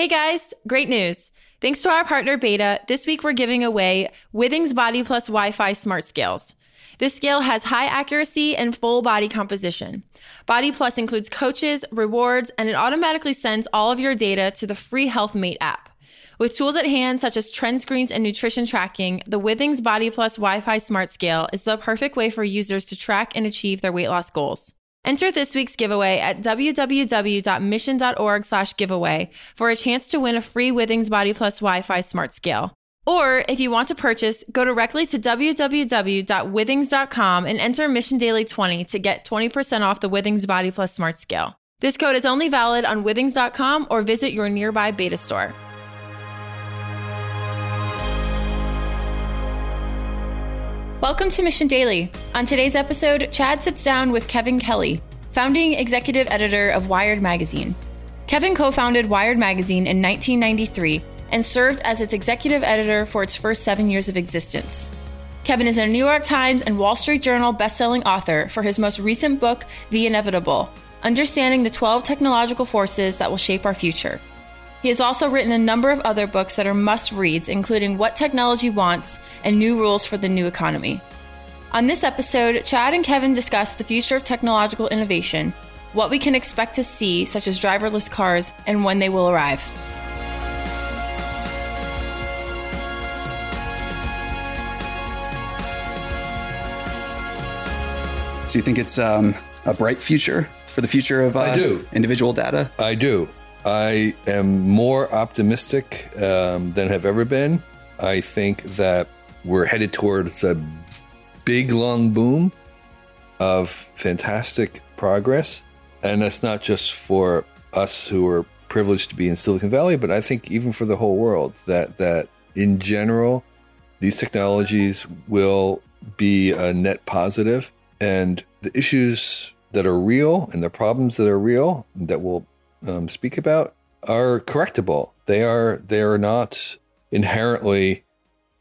Hey guys, great news. Thanks to our partner b8ta, this week we're giving away Withings Body Plus Wi Fi Smart Scales. This scale has high accuracy and full body composition. Body Plus includes coaches, rewards, and it automatically sends all of your data to the free Health Mate app. With tools at hand such as trend screens and nutrition tracking, the Withings Body Plus Wi Fi Smart Scale is the perfect way for users to track and achieve their weight loss goals. Enter this week's giveaway at www.mission.org slash giveaway for a chance to win a free Withings Body Plus Wi-Fi smart scale. Or if you want to purchase, go directly to www.withings.com and enter Mission Daily 20 to get 20% off the Withings Body Plus smart scale. This code is only valid on withings.com or visit your nearby b8ta store. Welcome to Mission Daily. On today's episode, Chad sits down with Kevin Kelly, founding executive editor of Wired Magazine. Kevin co founded Wired Magazine in 1993 and served as its executive editor for its first seven years of existence. Kevin is a New York Times and Wall Street Journal bestselling author for his most recent book, The Inevitable Understanding the 12 Technological Forces That Will Shape Our Future. He has also written a number of other books that are must reads, including What Technology Wants and New Rules for the New Economy. On this episode, Chad and Kevin discuss the future of technological innovation, what we can expect to see, such as driverless cars, and when they will arrive. So you think it's um, a bright future for the future of uh, I do. individual data? I do. I am more optimistic um, than have ever been. I think that we're headed towards a big, long boom of fantastic progress. And that's not just for us who are privileged to be in Silicon Valley, but I think even for the whole world, that, that in general, these technologies will be a net positive and the issues that are real and the problems that are real that we'll um, speak about are correctable. They are they are not inherently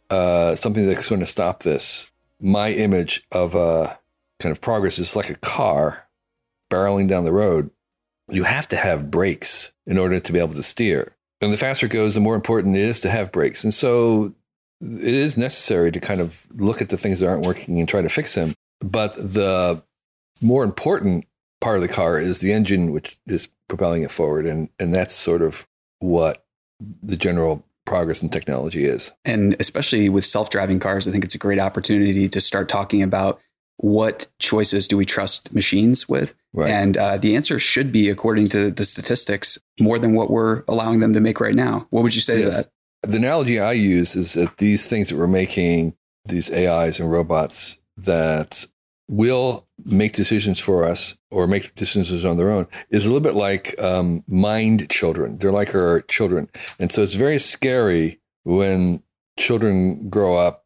uh, something that's going to stop this. My image of uh, kind of progress is like a car barreling down the road. You have to have brakes in order to be able to steer. And the faster it goes, the more important it is to have brakes. And so it is necessary to kind of look at the things that aren't working and try to fix them. But the more important part of the car is the engine, which is propelling it forward. And, and that's sort of what the general progress in technology is. And especially with self driving cars, I think it's a great opportunity to start talking about what choices do we trust machines with? Right. And uh, the answer should be, according to the statistics, more than what we're allowing them to make right now. What would you say Yes. to that? The analogy I use is that these things that we're making, these AIs and robots that will make decisions for us or make decisions on their own, is a little bit like um, mind children. They're like our children. And so it's very scary when children grow up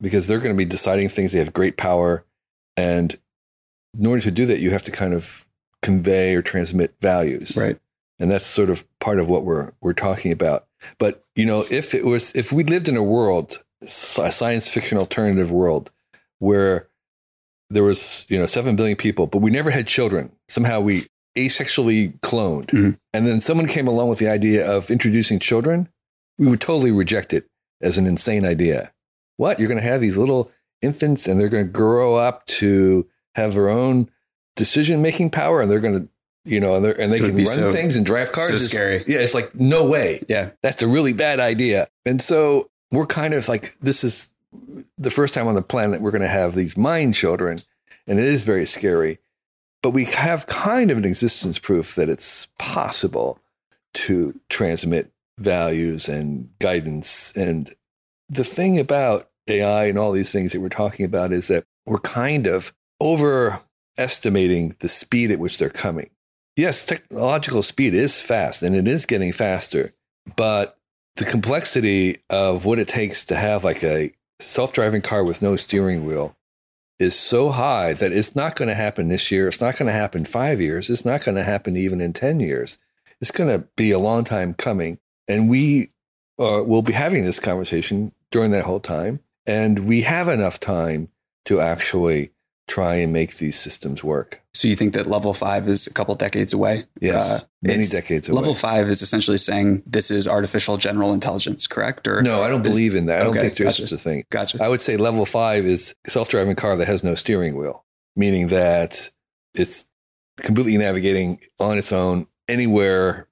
because they're going to be deciding things. They have great power. And in order to do that, you have to kind of convey or transmit values Right. and that's sort of part of what we're we're talking about. But you know, if it was if we lived in a world, a science fiction alternative world, where there was you know seven billion people, but we never had children. Somehow we asexually cloned, Mhm. and then someone came along with the idea of introducing children. We would totally reject it as an insane idea. What you're going to have these little infants, and they're going to grow up to have their own decision making power, and they're going to you know, and, they're, and they can run so- things and drive cars. so It's- scary. Yeah, it's like no way. Yeah. That's a really bad idea. And so we're kind of like this is the first time on the planet we're going to have these mind children, and it is very scary. But we have kind of an existence proof that it's possible to transmit values and guidance. And the thing about AI and all these things that we're talking about is that we're kind of overestimating the speed at which they're coming. Yes, technological speed is fast and it is getting faster, but the complexity of what it takes to have like a self driving car with no steering wheel is so high that it's not going to happen this year. It's not going to happen five years. It's not going to happen even in 10 years. It's going to be a long time coming. And we uh, will be having this conversation during that whole time. And we have enough time to actually try and make these systems work. So you think that level five is a couple decades away? Yes, uh, many decades away. Level five is essentially saying this is artificial general intelligence, correct? Or No, I don't This- believe in that. I don't okay, think there's gotcha. such a thing. Gotcha. I would say level five is self-driving car that has no steering wheel, meaning that it's completely navigating on its own anywhere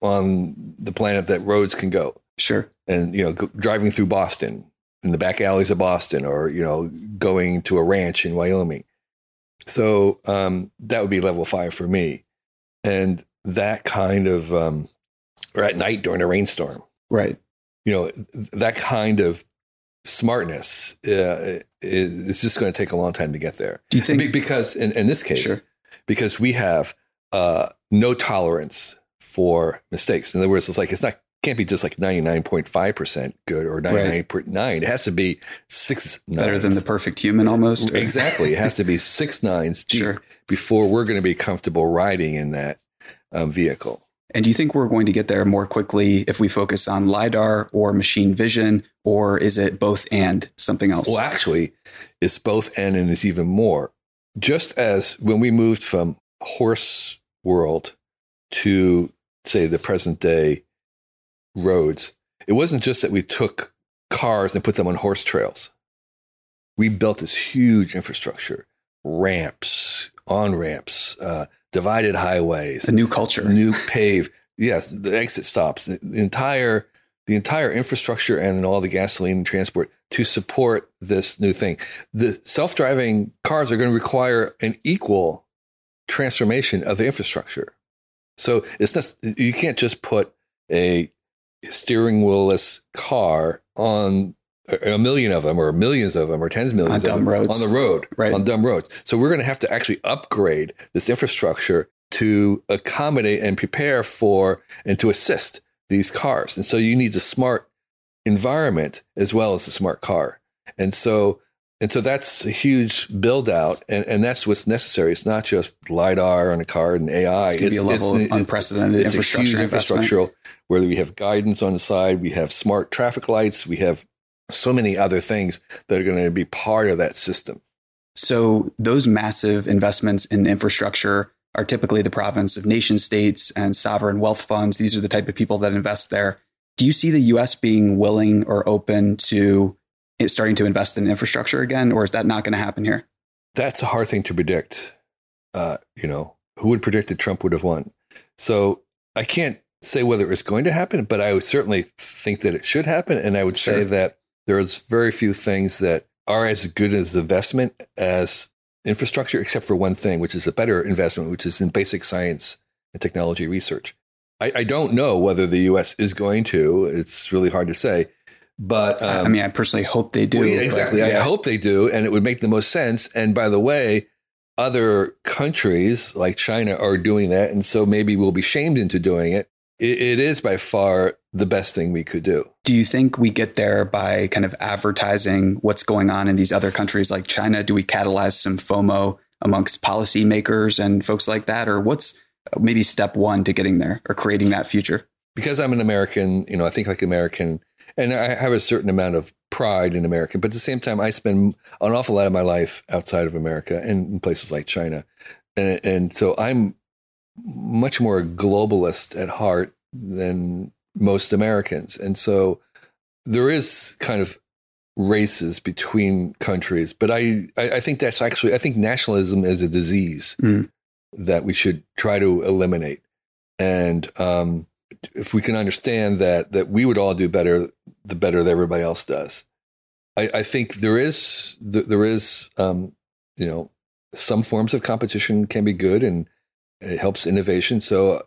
on the planet that roads can go. Sure. And you know, driving through Boston in the back alleys of Boston, or you know, going to a ranch in Wyoming. So um, that would be level five for me, and that kind of um, or at night during a rainstorm Right. you know that kind of smartness uh, is, just going to take a long time to get there Do you think? Because in, in this case Sure. because we have uh, no tolerance for mistakes in other words it's like it's not can't be just like 99.5% good or 99.9 it has to be six better than the perfect human almost? or- exactly it has to be six nines Sure. before we're going to be comfortable riding in that um, vehicle And do you think we're going to get there more quickly if we focus on LiDAR or machine vision, or is it both and something else? Well, actually, it's both and and it's even more. Just as when we moved from horse world to say the present day roads, it wasn't just that we took cars and put them on horse trails. We built this huge infrastructure, ramps, on ramps, uh, divided highways, a new culture. new pave. Yes, the exit stops. The entire the entire infrastructure and all the gasoline and transport to support this new thing. The self-driving cars are going to require an equal transformation of the infrastructure. So it's not you can't just put a steering wheelless car on a million of them or millions of them or tens of millions On of dumb them roads. on the road Right. on dumb roads. So we're going to have to actually upgrade this infrastructure to accommodate and prepare for and to assist these cars. And so you need the smart environment as well as the smart car. And so and so that's a huge build out and, and that's what's necessary. It's not just LiDAR on a car and AI. It's going to be a level of it's- unprecedented it's a infrastructure huge infrastructural where we have guidance on the side, we have smart traffic lights, we have so many other things that are going to be part of that system. So those massive investments in infrastructure are typically the province of nation states and sovereign wealth funds. These are the type of people that invest there. Do you see the US being willing or open to starting to invest in infrastructure again, or is that not going to happen here? That's a hard thing to predict. Uh, you know, who would predict that Trump would have won? So I can't say whether it's going to happen, but I would certainly think that it should happen. And I would say that there's very few things that are as good as investment as infrastructure, except for one thing, which is a better investment, which is in basic science and technology research. I, I don't know whether the U.S. is going to. It's really hard to say. But um, I mean, I personally hope they do. well, yeah, but exactly. I hope they do, and it would make the most sense. And by the way, other countries like China are doing that, and so maybe we'll be shamed into doing it. It, it is by far the best thing we could do. Do you think we get there by kind of advertising what's going on in these other countries like China? Do we catalyze some FOMO amongst policymakers and folks like that? Or what's maybe step one to getting there or creating that future? Because I'm an American, you know, I think like American, and I have a certain amount of pride in America, But at the same time, I spend an awful lot of my life outside of America and in places like China, and and so I'm much more a globalist at heart than most Americans. And so there is kind of races between countries, but I, I, I think that's actually, I think nationalism is a disease Mm. that we should try to eliminate. And um, if we can understand that, that we would all do better, the better that everybody else does. I, I think there is there is um, you know, some forms of competition can be good and it helps innovation. So,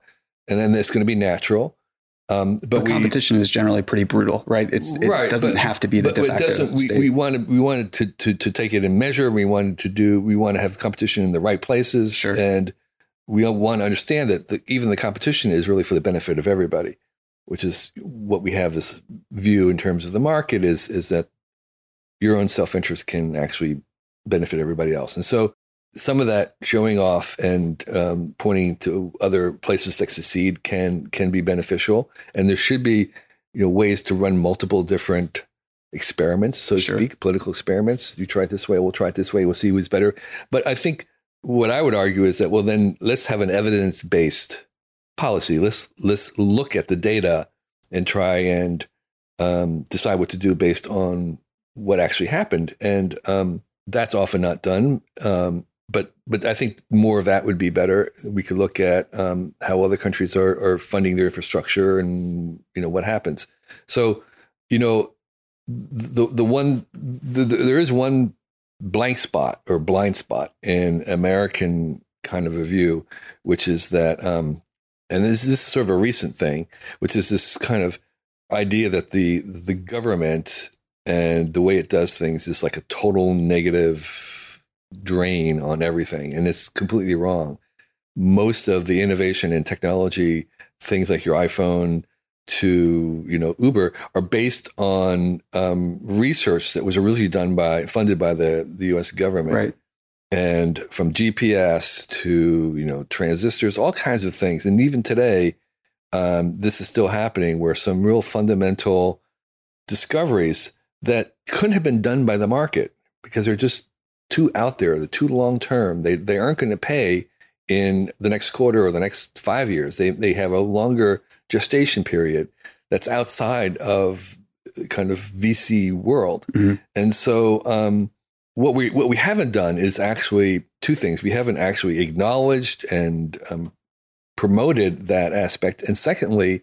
and then it's going to be natural. Um, but But we, competition is generally pretty brutal, right? It's it Right, doesn't but- have to be the but de it doesn't. We, state. we wanted we wanted to, to to take it in measure. We wanted to do. We want to have competition in the right places, Sure. and we all want to understand that the, even the competition is really for the benefit of everybody, which is what we have this view in terms of the market is is that your own self interest can actually benefit everybody else, and so some of that showing off and um, pointing to other places that succeed can can be beneficial, and there should be you know ways to run multiple different experiments, so to speak, political experiments. You try it this way, we'll try it this way, we'll see who's better. But I think what I would argue is that well, then let's have an evidence based policy. Let's let's look at the data and try and um, decide what to do based on what actually happened. And um, that's often not done. Um, but but I think more of that would be better. We could look at um, how other countries are, are funding their infrastructure and you know what happens. So you know the the one the, the, there is one blank spot or blind spot in American kind of a view, which is that um, and this, this is sort of a recent thing, which is this kind of idea that the the government and the way it does things is like a total negative drain on everything. And it's completely wrong. Most of the innovation in technology, things like your iPhone to you know Uber, are based on um, research that was originally done by funded by the the U.S. government. Right. And from GPS to you know transistors, all kinds of things, and even today, um, this is still happening. Where some real fundamental discoveries that couldn't have been done by the market because they're just too out there, the too long term. They they aren't going to pay in the next quarter or the next five years. They they have a longer gestation period that's outside of kind of VC world. Mm-hmm. And so um, what we what we haven't done is actually two things. We haven't actually acknowledged and um, promoted that aspect. And secondly,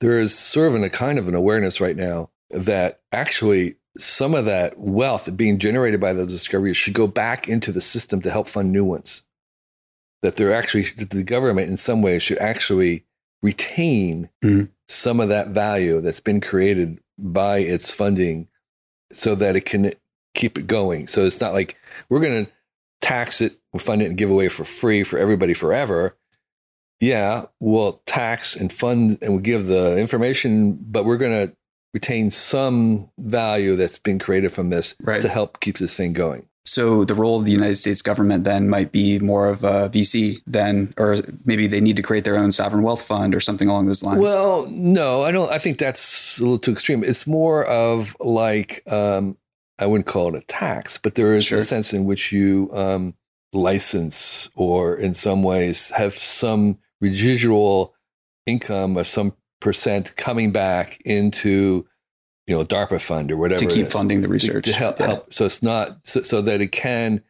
there is sort of a kind of an awareness right now that actually some of that wealth being generated by those discoveries should go back into the system to help fund new ones. That they're actually, that the government in some ways should actually retain mm-hmm. some of that value that's been created by its funding so that it can keep it going. So it's not like we're going to tax it, fund it, and give away for free for everybody forever. Yeah, we'll tax and fund and we'll give the information, but we're going to retain some value that's been created from this right. to help keep this thing going. So the role of the United States government then might be more of a VC then, or maybe they need to create their own sovereign wealth fund or something along those lines. Well, no, I don't. I think that's a little too extreme. It's more of like um, I wouldn't call it a tax, but there is sure. a sense in which you um, license or in some ways have some residual income of some percent coming back into you know DARPA fund or whatever to keep funding the research to, to help, yeah. help, So it's not so, so, that it can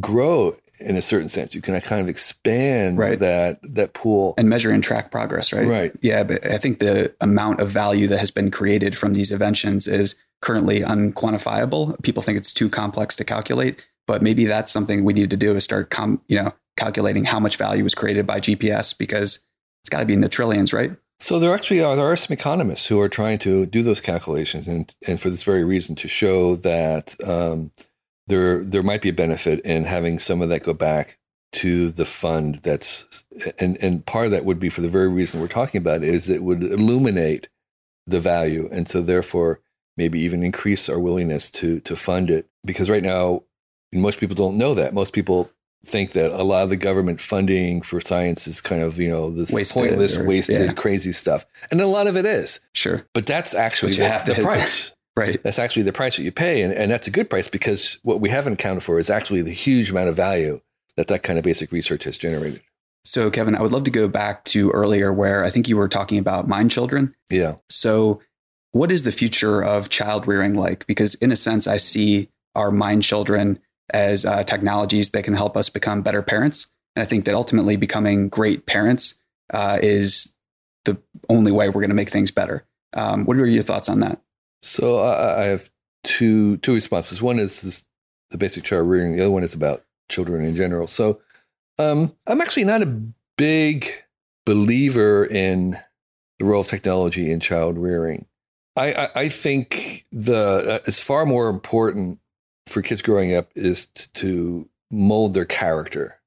grow in a certain sense. You can kind of expand right. that that pool and measure and track progress. Right. Right. Yeah, but I think the amount of value that has been created from these inventions is currently unquantifiable. People think it's too complex to calculate, but maybe that's something we need to do is start com- you know calculating how much value was created by GPS because it's got to be in the trillions, right? So there actually are there are some economists who are trying to do those calculations, and and for this very reason to show that um, there there might be a benefit in having some of that go back to the fund. That's and and part of that would be for the very reason we're talking about is it would illuminate the value, and so therefore maybe even increase our willingness to to fund it. Because right now, most people don't know that. Most people think that a lot of the government funding for science is kind of you know this wasted pointless, or, wasted, yeah. crazy stuff, and a lot of it is. Sure, but that's actually the, the price. right. That's actually the price that you pay, and, and that's a good price because what we haven't accounted for is actually the huge amount of value that that kind of basic research has generated. So, Kevin, I would love to go back to earlier where I think you were talking about mind children. Yeah. So, what is the future of child rearing like? Because, in a sense, I see our mind children as uh, technologies that can help us become better parents. And I think that ultimately becoming great parents uh, is the only way we're going to make things better. Um, what are your thoughts on that? So I have two two responses. One is the basic child rearing. The other one is about children in general. So um, I'm actually not a big believer in the role of technology in child rearing. I, I, I think the uh, it's far more important for kids growing up is to, to mold their character.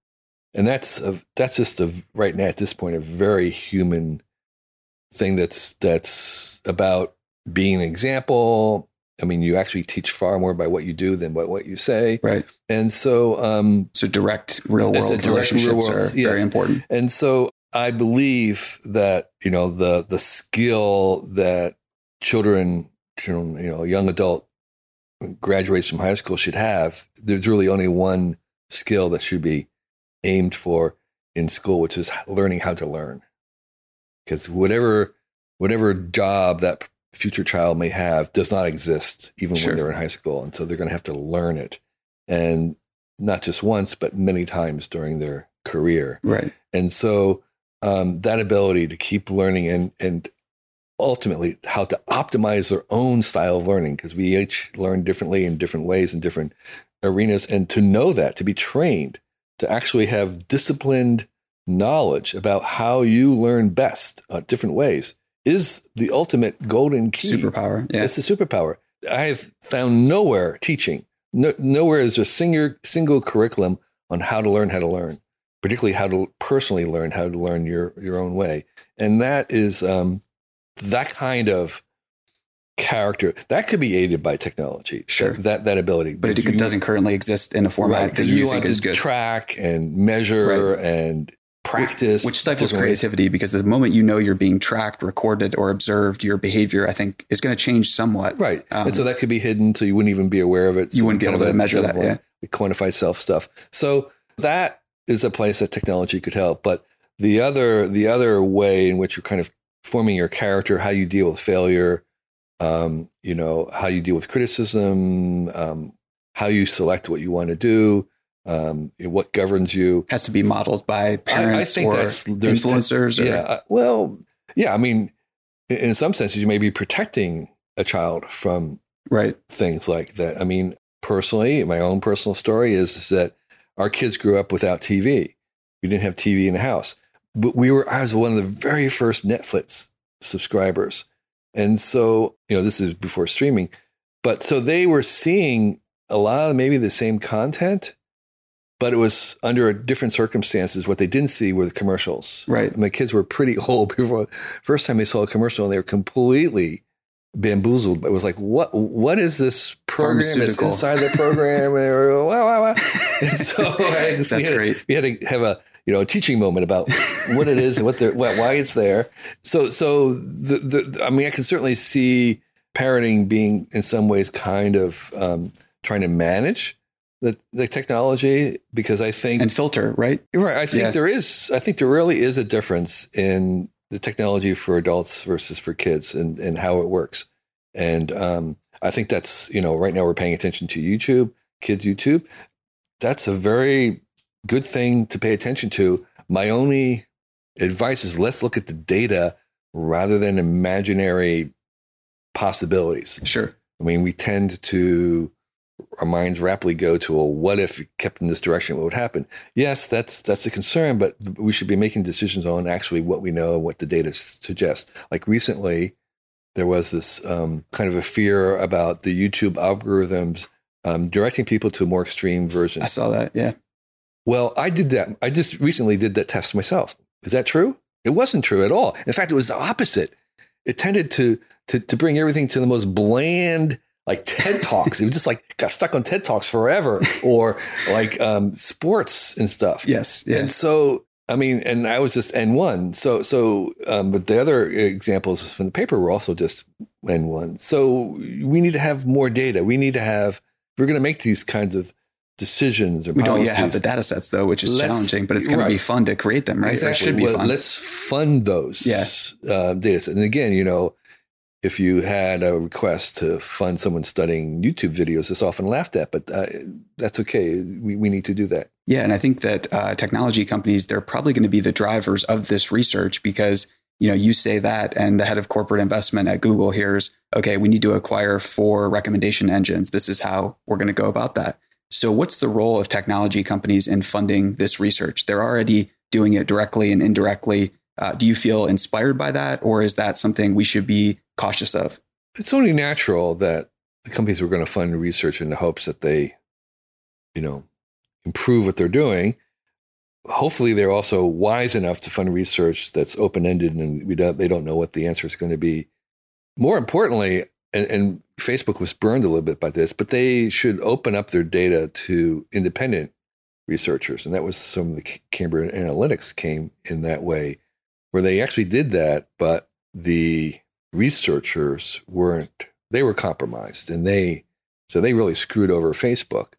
And that's a, that's just a right now at this point a very human thing that's that's about being an example. I mean, you actually teach far more by what you do than by what you say. Right. And so, um, so direct real world direct relationships real world, are yes. very important. And so, I believe that you know the the skill that children, children you know, young adult graduates from high school should have, there's really only one skill that should be aimed for in school, which is learning how to learn. Because whatever whatever job that future child may have does not exist even Sure. when they're in high school, and so they're going to have to learn it, and not just once, but many times during their career. Right. And so um, that ability to keep learning and and ultimately how to optimize their own style of learning because we each learn differently in different ways in different arenas and to know that to be trained to actually have disciplined knowledge about how you learn best uh, different ways is the ultimate golden key Superpower. Yeah. it's a superpower. I have found nowhere teaching, no, nowhere is a single, single curriculum on how to learn how to learn, particularly how to personally learn how to learn your, your own way. And that is um, that kind of character that could be aided by technology. Sure. That, that ability. but it, you- doesn't currently exist in a format right, that you, you want to good. track and measure and practice. which stifles ways. creativity because the moment you know you're being tracked, recorded, or observed, your behavior, I think, is going to change somewhat. Right. Um, and so that could be hidden, so you wouldn't even be aware of it. You wouldn't be able to measure that, yeah. the quantified self stuff. So that is a place that technology could help. But the other the other way in which you're kind of forming your character, how you deal with failure, um, you know, how you deal with criticism, um, how you select what you want to do, um, what governs you. has to be modeled by parents or there's te- influencers. or, yeah. uh, Well, yeah. I mean, in, in some senses, you may be protecting a child from right. things like that. I mean, personally, my own personal story is, is that our kids grew up without TV. We didn't have TV in the house, we were. I was one of the very first Netflix subscribers, and so you know this is before streaming, but so they were seeing a lot of maybe the same content, but it was under different circumstances. What they didn't see were the commercials. Right. My kids were pretty old before first time they saw a commercial, and they were completely bamboozled. It was like, what? What is this program that's inside the program? wow, wow, wow. And so I just, we, had, great. we had to have a you know a teaching moment about what it is and what the why it's there. So so the, the I mean I can certainly see parenting being in some ways kind of um, trying to manage the the technology because I think And filter, right? Right. I think Yeah. there is. I think there really is a difference in the technology for adults versus for kids, and and how it works. And um, I think that's you know right now we're paying attention to YouTube, kids YouTube. That's a very good thing to pay attention to. My only advice is let's look at the data rather than imaginary possibilities. Sure. I mean, we tend to our minds rapidly go to a what if it kept in this direction, what would happen? Yes, that's that's a concern, but we should be making decisions on actually what we know and what the data suggests. Like recently, there was this um, kind of a fear about the YouTube algorithms um, directing people to more extreme versions. I saw that. Yeah. Well, I did that. I just recently did that test myself. Is that true? It wasn't true at all. In fact, it was the opposite. It tended to to, to bring everything to the most bland, like TED Talks. it was just like got stuck on TED Talks forever, or like um, sports and stuff. Yes. Yeah. And so, I mean, and I was just N1. So, so, um, but the other examples from the paper were also just N1. So we need to have more data. We need to have, we're going to make these kinds of decisions or we don't yet have the data sets though, which is Let's- challenging, but it's going to be fun to create them, right? Exactly. should be Well, fun. Let's fund those Yeah. uh, data sets. And again, you know, if you had a request to fund someone studying YouTube videos, it's often laughed at, but uh, that's okay. We, we need to do that. Yeah, and I think that uh, technology companies they're probably going to be the drivers of this research because you know you say that, and the head of corporate investment at Google hears, okay, we need to acquire four recommendation engines. This is how we're going to go about that. So, what's the role of technology companies in funding this research? They're already doing it directly and indirectly. Uh, do you feel inspired by that, or is that something we should be cautious of? It's only natural that the companies were going to fund research in the hopes that they, you know, improve what they're doing. Hopefully, they're also wise enough to fund research that's open ended and we don't, they don't know what the answer is going to be. More importantly, and, and Facebook was burned a little bit by this, but they should open up their data to independent researchers. And that was some of the Cambridge Analytica came in that way, where they actually did that, but the researchers weren't, they were compromised and they, so they really screwed over Facebook.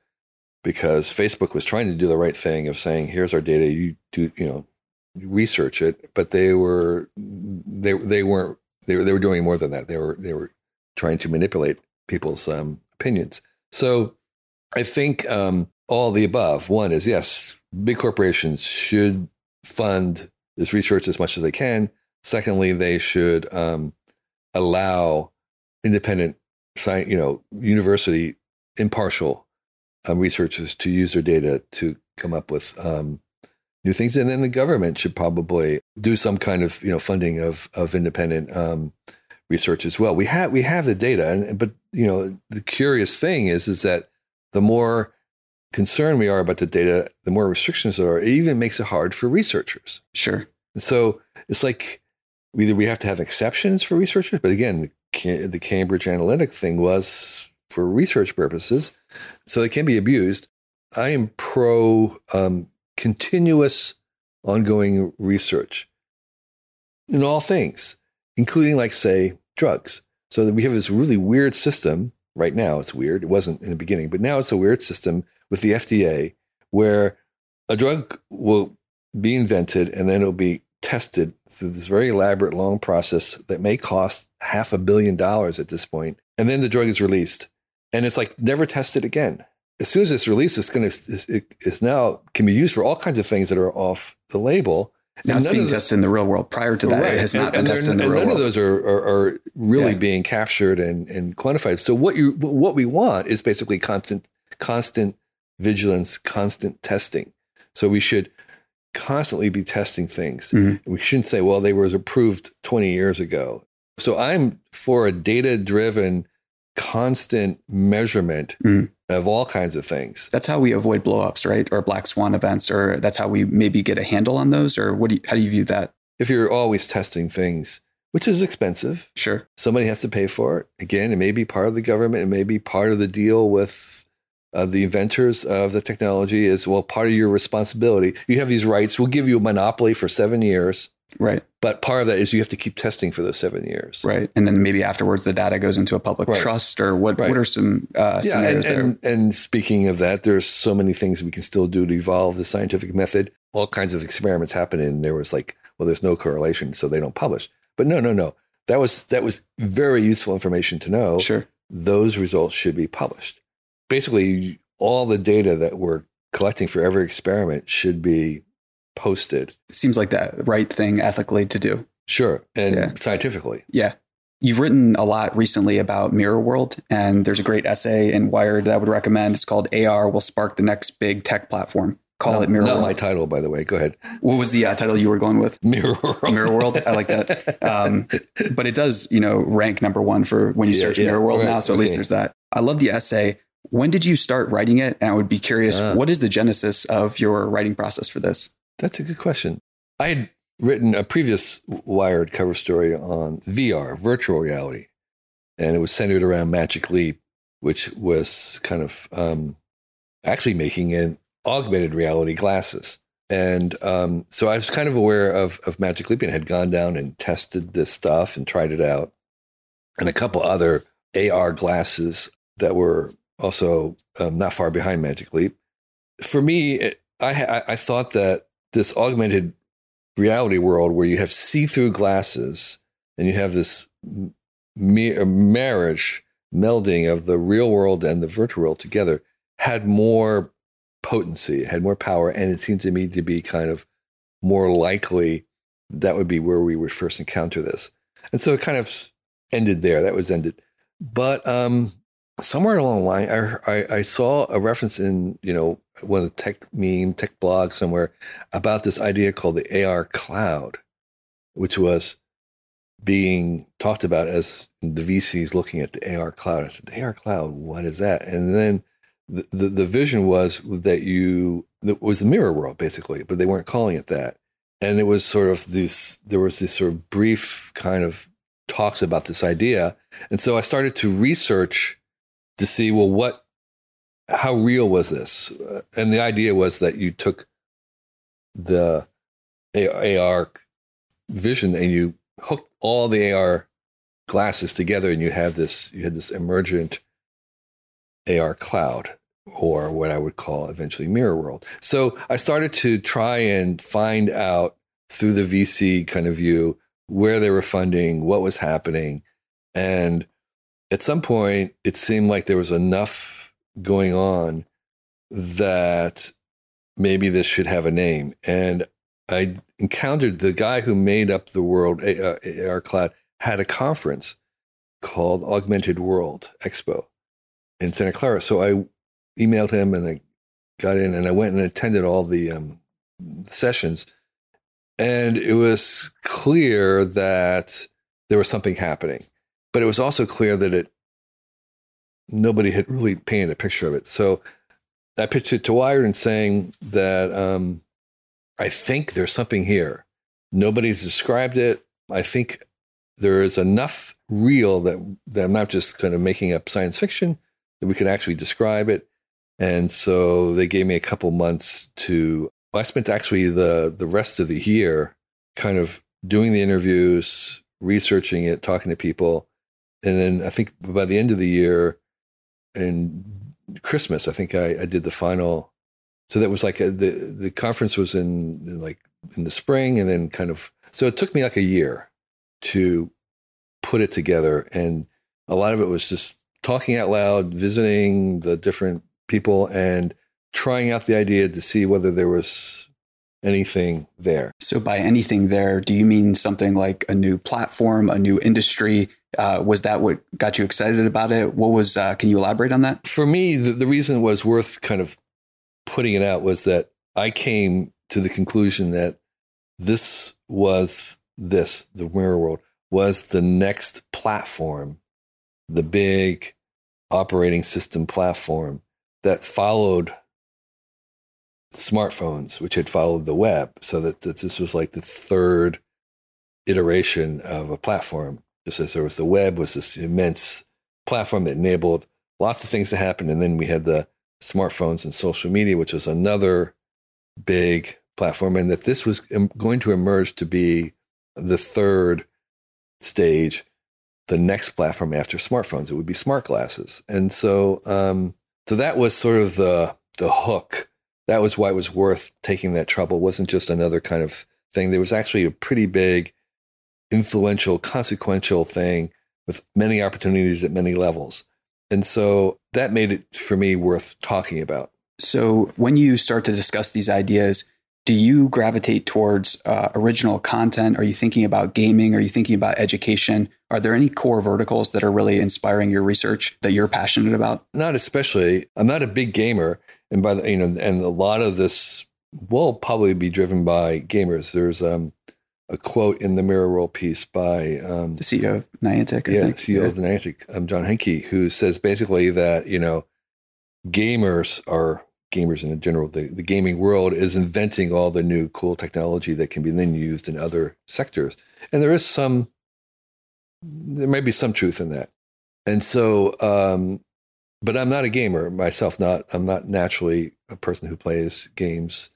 because Facebook was trying to do the right thing of saying, "Here's our data. You do, you know, research it." But they were they they weren't they were they were doing more than that. They were they were trying to manipulate people's um, opinions. So I think um, all the above. One is yes, big corporations should fund this research as much as they can. Secondly, they should um, allow independent, science, you know, university impartial um, researchers to use their data to come up with um, new things. And then the government should probably do some kind of you know funding of of independent um, research as well. We have we have the data, and, but you know the curious thing is is that the more concerned we are about the data, the more restrictions there are. It even makes it hard for researchers. Sure. And so it's like either we have to have exceptions for researchers, but again, the, the Cambridge Analytica thing was for research purposes, so they can be abused. I am pro um, continuous, ongoing research in all things, including, like, say, drugs. So that we have this really weird system right now. It's weird. It wasn't in the beginning, but now it's a weird system with the FDA where a drug will be invented and then it'll be tested through this very elaborate, long process that may cost half a billion dollars at this point. And then the drug is released and it's like never tested again. As soon as it's released, it's going to, it, it's now can be used for all kinds of things that are off the label. Now it's being the, tested in the real world. Prior to that, right. it has not and, been and tested in the real none world. None of those are, are, are really yeah. being captured and, and quantified. So what you what we want is basically constant constant vigilance, constant testing. So we should constantly be testing things. Mm-hmm. We shouldn't say, well, they were approved 20 years ago. So I'm for a data driven, constant measurement mm-hmm. Of all kinds of things. That's how we avoid blowups, right? Or black swan events, or that's how we maybe get a handle on those. Or what do you, how do you view that? If you're always testing things, which is expensive, sure, somebody has to pay for it. Again, it may be part of the government, it may be part of the deal with uh, the inventors of the technology is well part of your responsibility you have these rights we'll give you a monopoly for seven years right. But part of that is you have to keep testing for those seven years. Right. And then maybe afterwards the data goes into a public right. trust or what right. what are some uh, yeah, and, there and, and speaking of that there's so many things we can still do to evolve the scientific method. All kinds of experiments happen and there was like well there's no correlation so they don't publish. But no no no. That was that was very useful information to know. Sure. Those results should be published. Basically all the data that we're collecting for every experiment should be posted. Seems like the right thing ethically to do. Sure. And yeah. scientifically. Yeah. You've written a lot recently about Mirror World, and there's a great essay in Wired that I would recommend. It's called AR Will Spark the Next Big Tech Platform. Call no, it Mirror not World. my title, by the way. Go ahead. What was the uh, title you were going with? Mirror World. Mirror World. I like that. Um, but it does, you know, rank number one for when you yeah, search yeah, Mirror World right. now. So at okay. least there's that. I love the essay. When did you start writing it? And I would be curious, uh, what is the genesis of your writing process for this? That's a good question. I had written a previous Wired cover story on VR, virtual reality, and it was centered around Magic Leap, which was kind of um, actually making an augmented reality glasses. And um, so I was kind of aware of, of Magic Leap and had gone down and tested this stuff and tried it out, and a couple other AR glasses that were also um, not far behind Magic Leap. For me, it, I, I thought that this augmented reality world where you have see-through glasses and you have this marriage melding of the real world and the virtual world together had more potency, had more power, and it seemed to me to be kind of more likely that would be where we would first encounter this. And so it kind of ended there. That was ended. But um, somewhere along the line, I, I, I, saw a reference in, you know, one of the Techmeme, tech blog somewhere about this idea called the AR cloud, which was being talked about as the VCs looking at the AR cloud. I said, the AR cloud, what is that? And then the, the, the vision was that you, it was the mirror world basically, but they weren't calling it that. And it was sort of this, there was this sort of brief kind of talks about this idea. And so I started to research to see well what how real was this and the idea was that you took the AR vision and you hooked all the AR glasses together and you have this you had this emergent AR cloud or what I would call eventually mirror world. So I started to try and find out through the VC kind of view where they were funding, what was happening. And at some point, it seemed like there was enough going on that maybe this should have a name. And I encountered the guy who made up the world, AR Cloud, had a conference called Augmented World Expo in Santa Clara. So I emailed him and I got in and I went and attended all the um, sessions. And it was clear that there was something happening, but it was also clear that it nobody had really painted a picture of it. So I pitched it to Wired and saying that um, I think there's something here. Nobody's described it. I think there is enough real that, that I'm not just kind of making up science fiction, that we can actually describe it. And so they gave me a couple months to, I spent actually the, the rest of the year kind of doing the interviews, researching it, talking to people. And then I think by the end of the year and Christmas, I think I, I did the final. So that was like a, the, the conference was in, in like in the spring and then kind of, so it took me like a year to put it together. And a lot of it was just talking out loud, visiting the different people, and trying out the idea to see whether there was anything there. So, by anything there, do you mean something like a new platform, a new industry? Uh, was that what got you excited about it? What was, uh, can you elaborate on that? For me, the, the reason was worth kind of putting it out was that I came to the conclusion that this was this, the mirror world, was the next platform, the big operating system platform that followed smartphones, which had followed the web. So that, that this was like the third iteration of a platform. Just as there was the web, was this immense platform that enabled lots of things to happen. And then we had the smartphones and social media, which was another big platform. And that this was going to emerge to be the third stage, the next platform after smartphones. It would be smart glasses. And so, um, so that was sort of the, the hook. That was why it was worth taking that trouble. It wasn't just another kind of thing. There was actually a pretty big, influential, consequential thing with many opportunities at many levels. And so that made it for me worth talking about. So when you start to discuss these ideas, do you gravitate towards uh, original content? Are you thinking about gaming? Are you thinking about education? Are there any core verticals that are really inspiring your research that you're passionate about? Not especially. I'm not a big gamer, and by the you know, and a lot of this will probably be driven by gamers. There's um, a quote in the Mirror World piece by um, the CEO of Niantic. I yeah, think. CEO yeah. of Niantic, um, John Hanke, who says basically that you know gamers are gamers in general, the, the gaming world is inventing all the new cool technology that can be then used in other sectors. And there is some, there may be some truth in that. And so, um, but I'm not a gamer myself. Not I'm not naturally a person who plays games,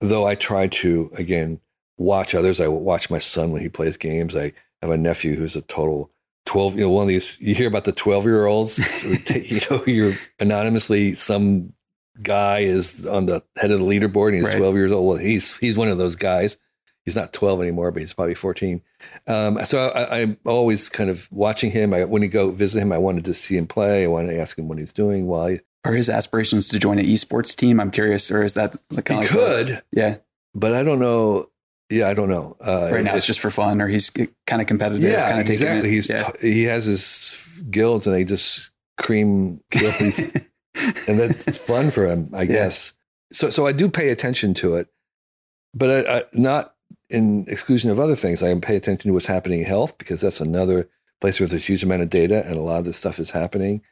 though I try to again watch others. I watch my son when he plays games. I have a nephew who's a total 12 you know one of these you hear about the 12 year olds you know you're anonymously some guy is on the head of the leaderboard and he's right. 12 years old. Well, he's he's one of those guys. He's not 12 anymore, but he's probably 14. Um, so I, am always kind of watching him. I, when you go visit him, I wanted to see him play. I wanted to ask him what he's doing. Why are his aspirations to join an esports team? I'm curious, or is that like he like could? Yeah, but I don't know. Yeah, I don't know. Uh, right now, it's, it's just for fun, or he's kind of competitive. Yeah, kind of exactly. He's yeah. T- he has his guilds, and they just cream kill and that's fun for him, I guess. So, so I do pay attention to it, but I, I, not in exclusion of other things. I pay attention to what's happening in health because that's another place where there's a huge amount of data and a lot of this stuff is happening.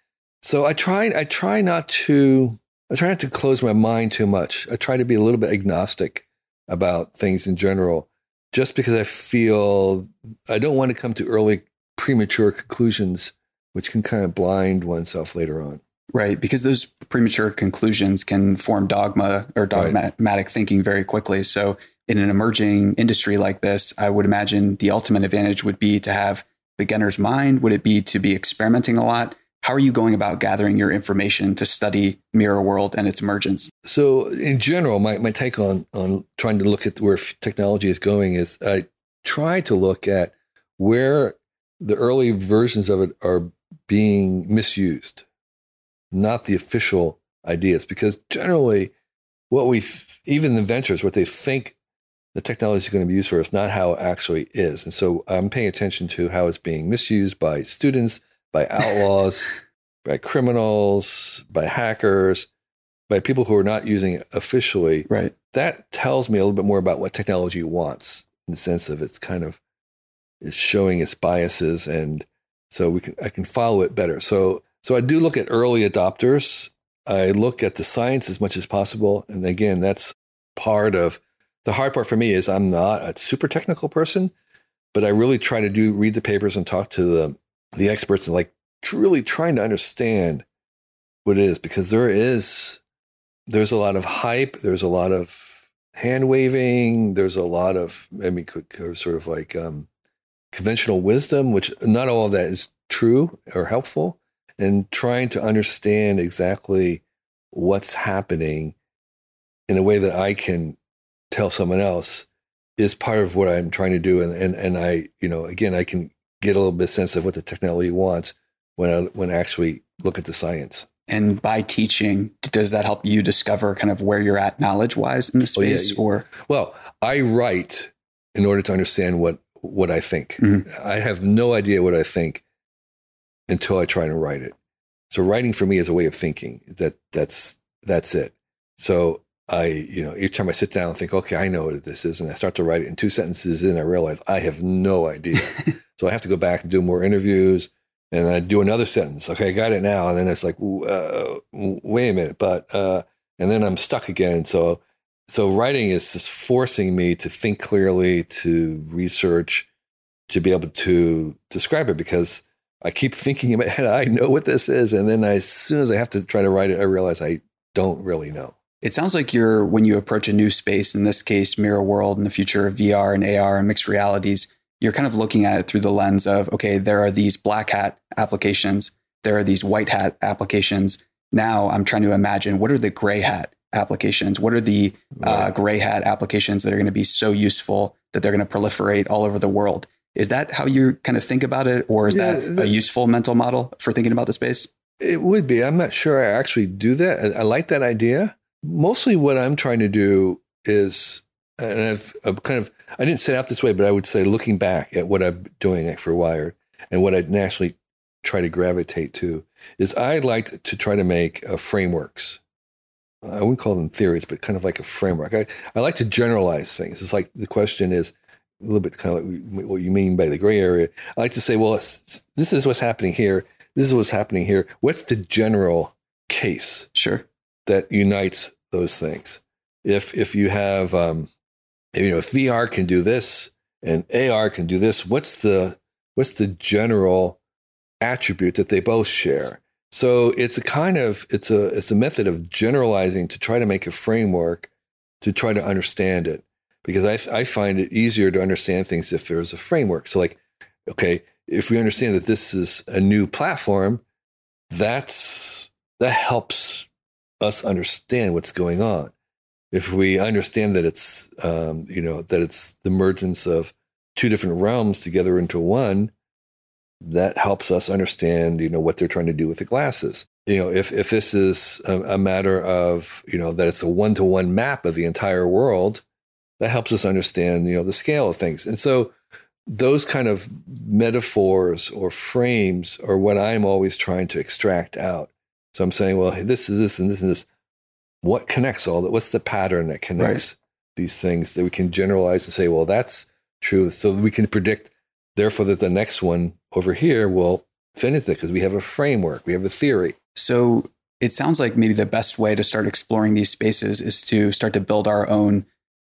So I try, I try not to, I try not to close my mind too much. I try to be a little bit agnostic about things in general, just because I feel I don't want to come to early premature conclusions, which can kind of blind oneself later on. Right, because those premature conclusions can form dogma or dogmatic right. thinking very quickly. So, in an emerging industry like this, I would imagine the ultimate advantage would be to have beginner's mind. Would it be to be experimenting a lot? How are you going about gathering your information to study mirror world and its emergence? So, in general, my, my take on, on trying to look at where technology is going is I try to look at where the early versions of it are being misused, not the official ideas. Because generally, what we, even the inventors, what they think the technology is going to be used for is not how it actually is. And so I'm paying attention to how it's being misused by students, by outlaws, by criminals, by hackers, by people who are not using it officially. Right. That tells me a little bit more about what technology wants in the sense of it's kind of is showing its biases and so we can I can follow it better. So so I do look at early adopters. I look at the science as much as possible. And again, that's part of the hard part for me is I'm not a super technical person, but I really try to do read the papers and talk to the the experts and like truly trying to understand what it is because there is there's a lot of hype, there's a lot of hand waving, there's a lot of I mean sort of like um, conventional wisdom, which not all of that is true or helpful, and trying to understand exactly what's happening in a way that I can tell someone else is part of what I'm trying to do. And, and, and I, you know, again, I can get a little bit sense of what the technology wants when I, when I actually look at the science. And by teaching, does that help you discover kind of where you're at knowledge wise in the space? Oh, yeah. Or well, I write in order to understand what what I think. Mm-hmm. I have no idea what I think until I try to write it. So writing for me is a way of thinking. That that's that's it. So I, you know, each time I sit down and think, okay, I know what this is, and I start to write it in two sentences in, I realize I have no idea. so I have to go back and do more interviews, and then I do another sentence. Okay, I got it now, and then it's like, uh, wait a minute, but, uh, and then I'm stuck again. So, so writing is just forcing me to think clearly, to research, to be able to describe it, because I keep thinking in my head, I know what this is, and then I, as soon as I have to try to write it, I realize I don't really know. It sounds like you're, when you approach a new space, in this case, mirror world, and the future of VR and AR and mixed realities, you're kind of looking at it through the lens of, okay, there are these black hat applications, there are these white hat applications. Now I'm trying to imagine what are the gray hat applications? What are the uh, gray hat applications that are going to be so useful that they're going to proliferate all over the world? Is that how you kind of think about it? Or is yeah, that a useful mental model for thinking about the space? It would be. I'm not sure I actually do that. I like that idea mostly what I'm trying to do is, and I've, I've, kind of, I didn't set out this way, but I would say looking back at what I'm doing for Wired and what I naturally try to gravitate to is I like to try to make uh, frameworks. I wouldn't call them theories, but kind of like a framework. I, I like to generalize things. It's like the question is a little bit kind of like what you mean by the gray area. I like to say, well, this is what's happening here. This is what's happening here. What's the general case? Sure that unites those things. If if you have um, you know if VR can do this and AR can do this, what's the what's the general attribute that they both share? So it's a kind of it's a it's a method of generalizing to try to make a framework to try to understand it because I I find it easier to understand things if there's a framework. So like okay, if we understand that this is a new platform, that's that helps us understand what's going on. If we understand that it's, um, you know, that it's the emergence of two different realms together into one, that helps us understand, you know, what they're trying to do with the glasses. You know, if if this is a, a matter of, you know, that it's a one to one map of the entire world, that helps us understand, you know, the scale of things. And so, those kind of metaphors or frames are what I'm always trying to extract out. So I'm saying, well, this is this and this and this. What connects all that? What's the pattern that connects right. these things that we can generalize and say, well, that's true. So we can predict, therefore, that the next one over here will finish it because we have a framework, we have a theory. So it sounds like maybe the best way to start exploring these spaces is to start to build our own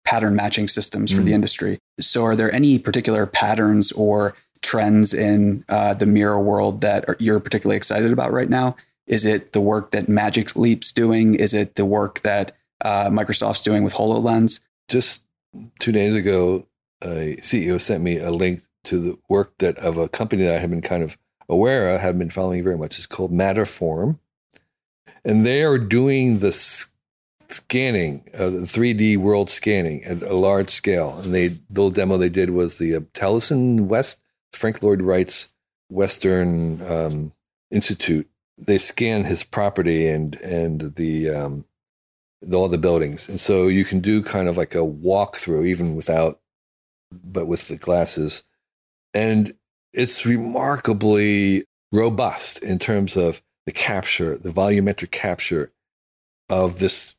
pattern matching systems for mm. the industry. So, are there any particular patterns or trends in uh, the mirror world that are, you're particularly excited about right now? Is it the work that Magic Leap's doing? Is it the work that uh, Microsoft's doing with HoloLens? Just two days ago, a CEO sent me a link to the work that of a company that I have been kind of aware of, have been following very much, It's called Matterform. And they are doing the scanning, uh, the 3D world scanning at a large scale. And they, the little demo they did was the uh, Taliesin West, Frank Lloyd Wright's Western um, Institute. They scan his property and and the, um, the all the buildings, and so you can do kind of like a walkthrough, even without, but with the glasses, and it's remarkably robust in terms of the capture, the volumetric capture of this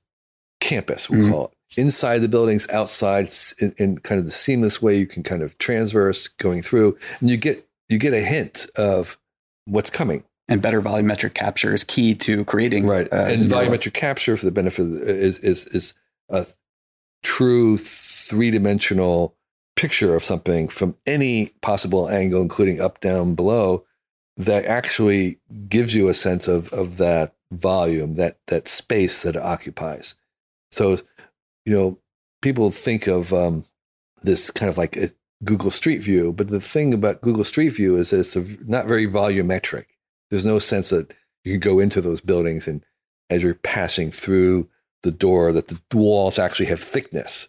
campus, we'll mm-hmm. call it. Inside the buildings, outside, in, in, kind of the seamless way you can kind of transverse going through, and you get you get a hint of what's coming. And better volumetric capture is key to creating right. Uh, and volumetric capture, for the benefit, is is is a true three dimensional picture of something from any possible angle, including up, down, below, that actually gives you a sense of of that volume, that that space that it occupies. So, you know, people think of um, this kind of like a Google Street View, but the thing about Google Street View is it's a, not very volumetric. There's no sense that you can go into those buildings and as you're passing through the door, that the walls actually have thickness.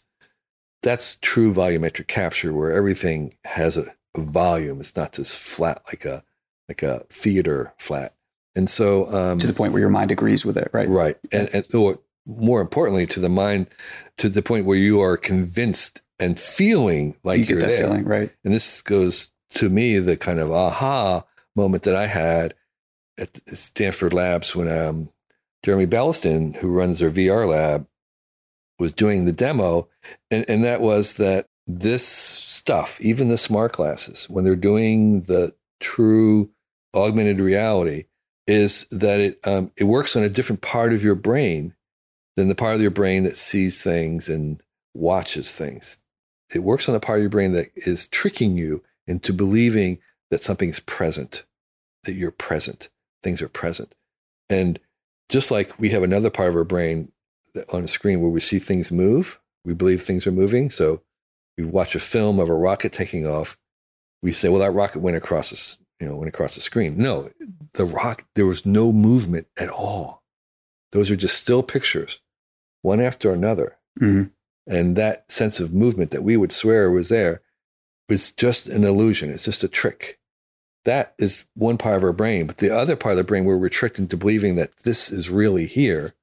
That's true volumetric capture, where everything has a, a volume. It's not just flat like a like a theater flat. And so, um, to the point where your mind agrees with it, right? Right, and, and or more importantly, to the mind, to the point where you are convinced and feeling like you are there. Feeling, right. And this goes to me the kind of aha moment that I had at Stanford Labs when um, Jeremy Bailenson, who runs their VR lab, was doing the demo, and, and that was that this stuff, even the smart glasses, when they're doing the true augmented reality, is that it um, it works on a different part of your brain than the part of your brain that sees things and watches things. It works on the part of your brain that is tricking you into believing that something's present, that you're present, things are present. And just like we have another part of our brain on a screen where we see things move, we believe things are moving. So we watch a film of a rocket taking off. We say, well, that rocket went across this, you know, went across the screen. No, the rock, there was no movement at all. Those are just still pictures one after another. Mm-hmm. And that sense of movement that we would swear was there was just an illusion. It's just a trick. That is one part of our brain. But the other part of the brain, where we're tricked into believing that this is really here,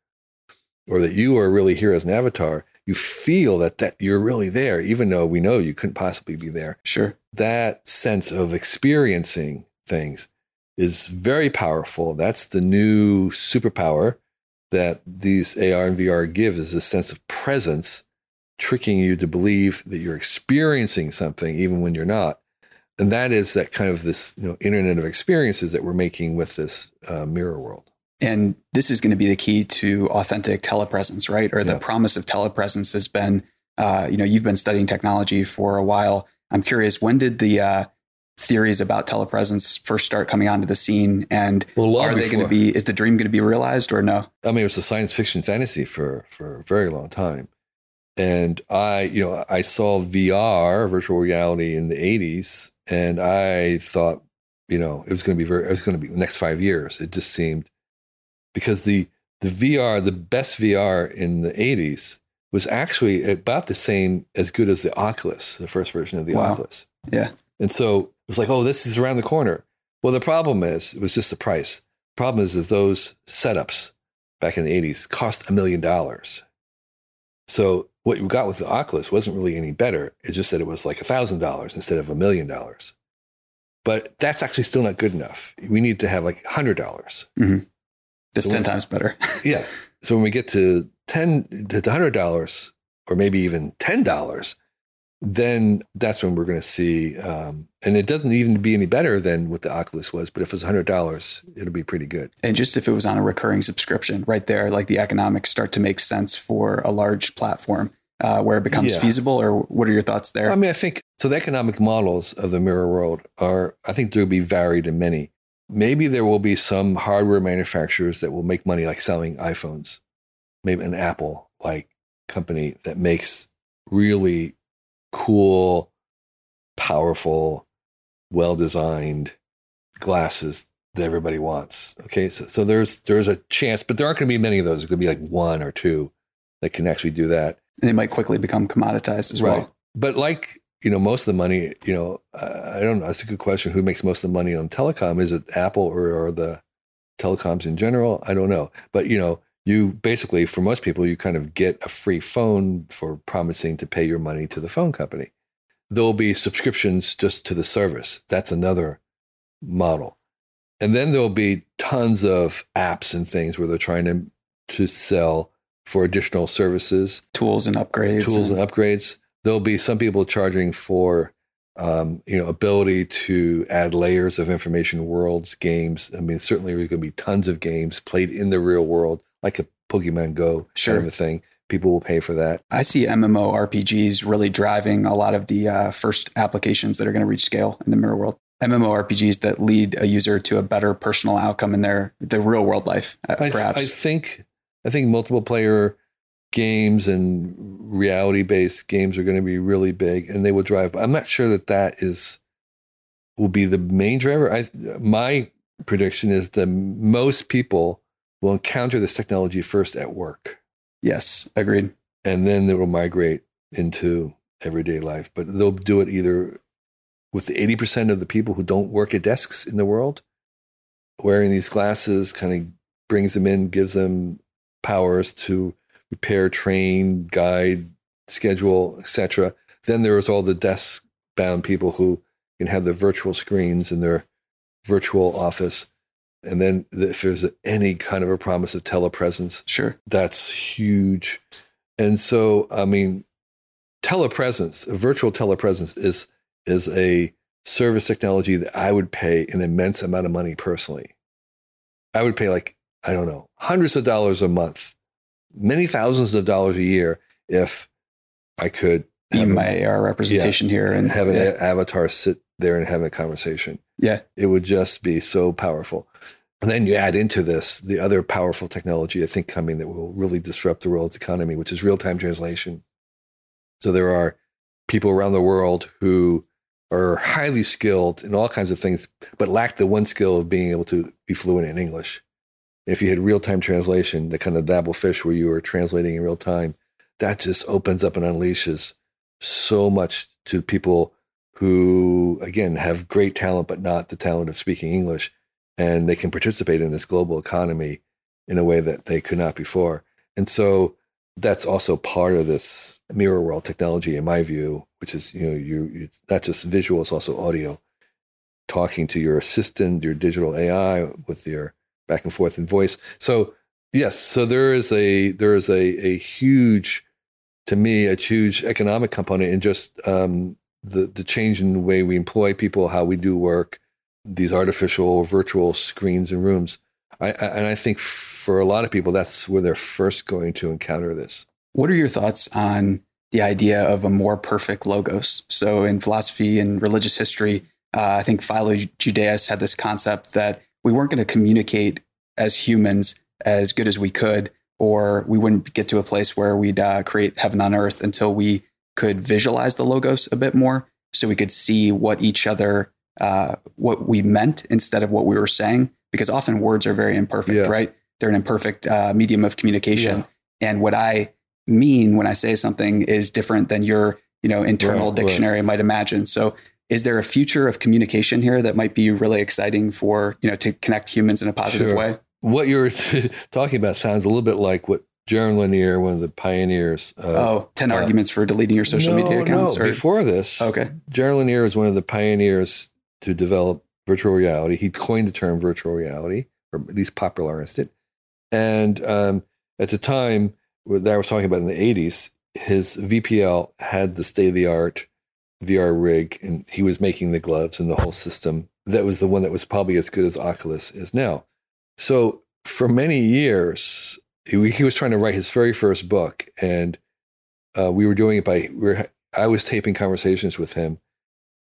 or that you are really here as an avatar, you feel that, that you're really there, even though we know you couldn't possibly be there. Sure. That sense of experiencing things is very powerful. That's the new superpower that these AR and VR give is a sense of presence, tricking you to believe that you're experiencing something even when you're not. And that is that kind of this you know, internet of experiences that we're making with this uh, mirror world. And this is going to be the key to authentic telepresence, right? Or the yeah. promise of telepresence has been, uh, you know, you've been studying technology for a while. I'm curious, when did the uh, theories about telepresence first start coming onto the scene and well, are they going to be is the dream going to be realized or no i mean it was a science fiction fantasy for for a very long time and i you know i saw vr virtual reality in the 80s and i thought you know it was going to be very it was going to be the next 5 years it just seemed because the the vr the best vr in the 80s was actually about the same as good as the oculus the first version of the wow. oculus yeah and so it was like, oh, this is around the corner. Well, the problem is, it was just the price. The problem is, is those setups back in the 80s cost a million dollars. So what you got with the Oculus wasn't really any better. It's just that it was like a thousand dollars instead of a million dollars. But that's actually still not good enough. We need to have like hundred dollars. Mm-hmm. That's so 10 times better. yeah. So when we get to 10 to hundred dollars or maybe even $10, then that's when we're going to see. Um, and it doesn't even be any better than what the Oculus was, but if it's hundred dollars, it'll be pretty good. And just if it was on a recurring subscription, right there, like the economics start to make sense for a large platform uh, where it becomes yeah. feasible. Or what are your thoughts there? I mean, I think so. The economic models of the mirror world are, I think, they'll be varied in many. Maybe there will be some hardware manufacturers that will make money, like selling iPhones. Maybe an Apple like company that makes really cool, powerful, well designed glasses that everybody wants. Okay, so so there's there's a chance, but there aren't going to be many of those. It's going to be like one or two that can actually do that. And they might quickly become commoditized as right. well. But like you know, most of the money, you know, I don't know. That's a good question. Who makes most of the money on telecom? Is it Apple or, or the telecoms in general? I don't know. But you know, you basically, for most people, you kind of get a free phone for promising to pay your money to the phone company. There'll be subscriptions just to the service. That's another model. And then there'll be tons of apps and things where they're trying to, to sell for additional services, tools and upgrades. Tools and, upgrades. There'll be some people charging for um, you know, ability to add layers of information, worlds, games. I mean, certainly there's going to be tons of games played in the real world, like a Pokemon Go sure. kind of a thing. People will pay for that. I see MMO RPGs really driving a lot of the uh, first applications that are going to reach scale in the mirror world. MMO RPGs that lead a user to a better personal outcome in their their real world life, uh, perhaps. I, I think I think multiple player games and reality based games are going to be really big, and they will drive. But I'm not sure that that is will be the main driver. I my prediction is that most people will encounter this technology first at work. Yes, agreed. And then they will migrate into everyday life, but they'll do it either with the 80% of the people who don't work at desks in the world. Wearing these glasses kind of brings them in, gives them powers to repair, train, guide, schedule, etc. Then there's all the desk bound people who can have their virtual screens in their virtual office. And then if there's any kind of a promise of telepresence, sure, that's huge. And so, I mean, telepresence, virtual telepresence is is a service technology that I would pay an immense amount of money personally. I would pay like, I don't know, hundreds of dollars a month, many thousands of dollars a year if I could be my AR representation yeah, here and have an yeah. avatar sit there and have a conversation. Yeah. It would just be so powerful. And then you add into this the other powerful technology I think coming that will really disrupt the world's economy, which is real time translation. So there are people around the world who are highly skilled in all kinds of things, but lack the one skill of being able to be fluent in English. If you had real time translation, the kind of Babel fish where you are translating in real time, that just opens up and unleashes so much to people who, again, have great talent, but not the talent of speaking English. And they can participate in this global economy in a way that they could not before. And so that's also part of this mirror world technology, in my view, which is you know you it's not just visual, it's also audio. Talking to your assistant, your digital AI with your back and forth in voice. So yes, so there is a there is a a huge, to me, a huge economic component in just um, the the change in the way we employ people, how we do work, these artificial virtual screens and rooms. I, I and I think for a lot of people, that's where they're first going to encounter this. What are your thoughts on the idea of a more perfect logos? So, in philosophy and religious history, uh, I think Philo Judaeus had this concept that we weren't going to communicate as humans as good as we could, or we wouldn't get to a place where we'd uh, create heaven on earth until we could visualize the logos a bit more, so we could see what each other, uh, what we meant instead of what we were saying. Because often words are very imperfect, yeah. right? they're an imperfect uh, medium of communication. Yeah. And what I mean when I say something is different than your, you know, internal right, dictionary right. might imagine. So is there a future of communication here that might be really exciting for, you know, to connect humans in a positive sure. way? What you're talking about sounds a little bit like what Jaron Lanier, one of the pioneers. Of, oh, 10 uh, arguments for deleting your social no, media accounts. No, or? before this. Okay. Jaron Lanier is one of the pioneers to develop virtual reality. He coined the term virtual reality, or at least popularized it. And um, at the time that I was talking about in the 80s, his VPL had the state of the art VR rig, and he was making the gloves and the whole system. That was the one that was probably as good as Oculus is now. So for many years, he, was trying to write his very first book, and uh, we were doing it by we were, I was taping conversations with him,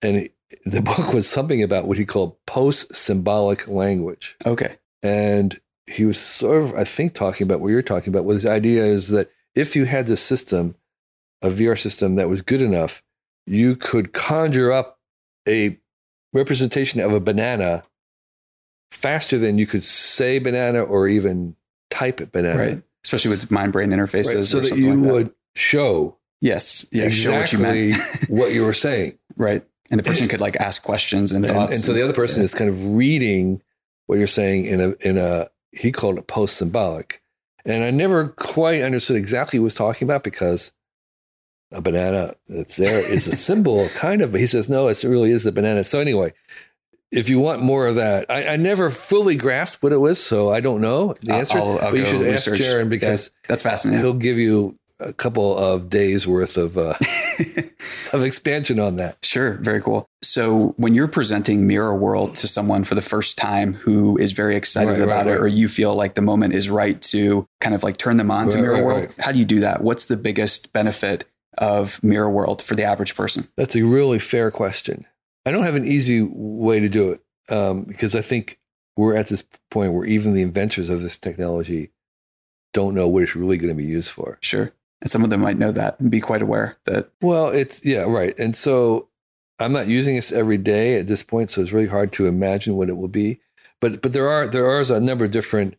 and the book was something about what he called post symbolic language. Okay, and he was sort of, I think, talking about what you're talking about. Was the idea is that if you had this system, a VR system that was good enough, you could conjure up a representation of a banana faster than you could say banana or even type it banana. Right. Especially with mind brain interfaces. Right. So that you like that. would show Yes. Yeah. Show what you exactly what you were saying. right. And the person could like ask questions and, and, thoughts. and so the other person is kind of reading what you're saying in a in a he called it post symbolic and i never quite understood exactly what he was talking about because a banana that's there is a symbol kind of but he says no it really is the banana so anyway if you want more of that i, I never fully grasped what it was so i don't know the answer I'll- I'll but you should ask jaron because That's fascinating. he'll give you a couple of days worth of uh, of expansion on that Sure, very cool. So when you're presenting Mirror World to someone for the first time who is very excited Right, right, about it, right. or you feel like the moment is right to kind of like turn them on to Mirror right, World, right. how do you do that? What's the biggest benefit of Mirror World for the average person? That's a really fair question. I don't have an easy way to do it um, because I think we're at this point where even the inventors of this technology don't know what it's really going to be used for. Sure. And some of them might know that and be quite aware that Well, it's yeah, right. And so I'm not using this every day at this point, so it's really hard to imagine what it will be. But but there are there are a number of different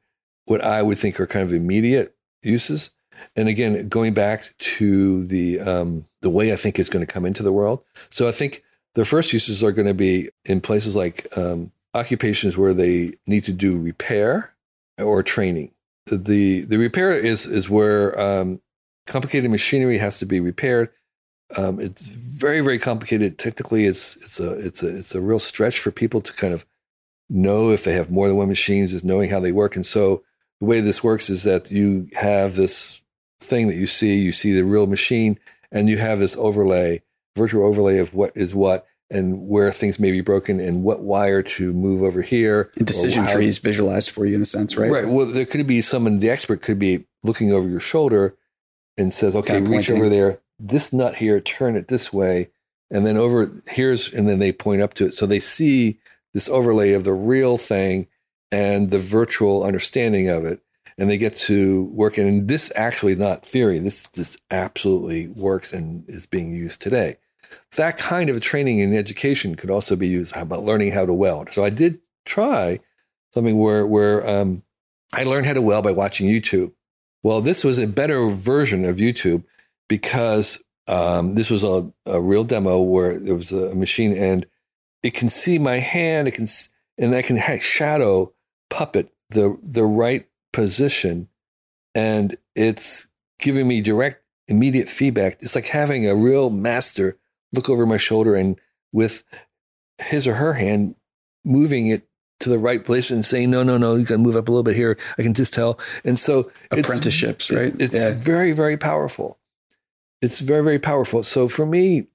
what I would think are kind of immediate uses. And again, going back to the um, the way I think it's going to come into the world. So I think the first uses are going to be in places like um, occupations where they need to do repair or training. The the repair is is where um, complicated machinery has to be repaired. Um, it's very very complicated. Technically, it's it's a it's a it's a real stretch for people to kind of know if they have more than one machines, is knowing how they work. And so the way this works is that you have this thing that you see, you see the real machine, and you have this overlay, virtual overlay of what is what and where things may be broken and what wire to move over here. and decision trees visualized for you in a sense, right? Right. Well, there could be someone, the expert could be looking over your shoulder and says, okay, reach pointing. over there, this nut here, turn it this way. And then over here's, and then they point up to it. So they see this overlay of the real thing and the virtual understanding of it. And they get to work and this actually not theory. This this absolutely works and is being used today. That kind of training and education could also be used. About learning how to weld? So I did try something where where um, I learned how to weld by watching YouTube. Well, this was a better version of YouTube because um, this was a, a real demo where there was a machine and it can see my hand. It can and I can shadow puppet the the right position, and it's giving me direct, immediate feedback. It's like having a real master look over my shoulder and with his or her hand moving it to the right place and saying, no, no, no, you got to move up a little bit here. I can just tell. And so Apprenticeships, it's- right? It's, Yeah. very, very powerful. It's very, very powerful. So for me,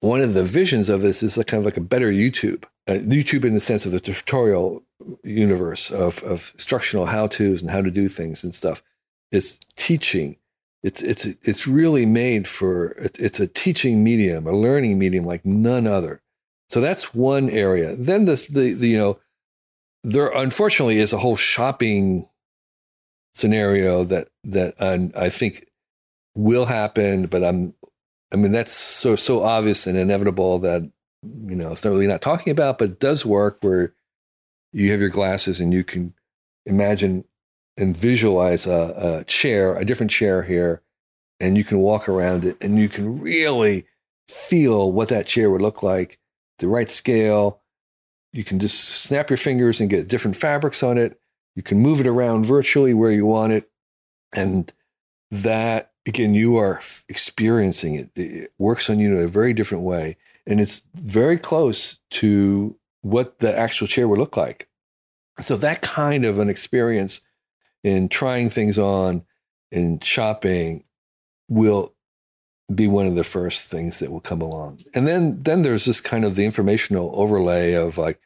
one of the visions of this is kind of like a better YouTube. Uh, YouTube in the sense of the tutorial universe of, of instructional how-tos and how to do things and stuff. It's teaching. It's it's it's really made for it's, it's a teaching medium, a learning medium like none other. So that's one area. Then this the, the you know there unfortunately is a whole shopping scenario that that um, I think will happen, but I'm I mean that's so so obvious and inevitable that you know it's not really not talking about, but it does work where you have your glasses and you can imagine and visualize a, a chair, a different chair here, and you can walk around it and you can really feel what that chair would look like, the right scale. You can just snap your fingers and get different fabrics on it. You can move it around virtually where you want it. And that, again, you are experiencing it. It works on you in a very different way. And it's very close to what the actual chair would look like. So, that kind of an experience in trying things on in shopping will be one of the first things that will come along. And then then there's this kind of the informational overlay of like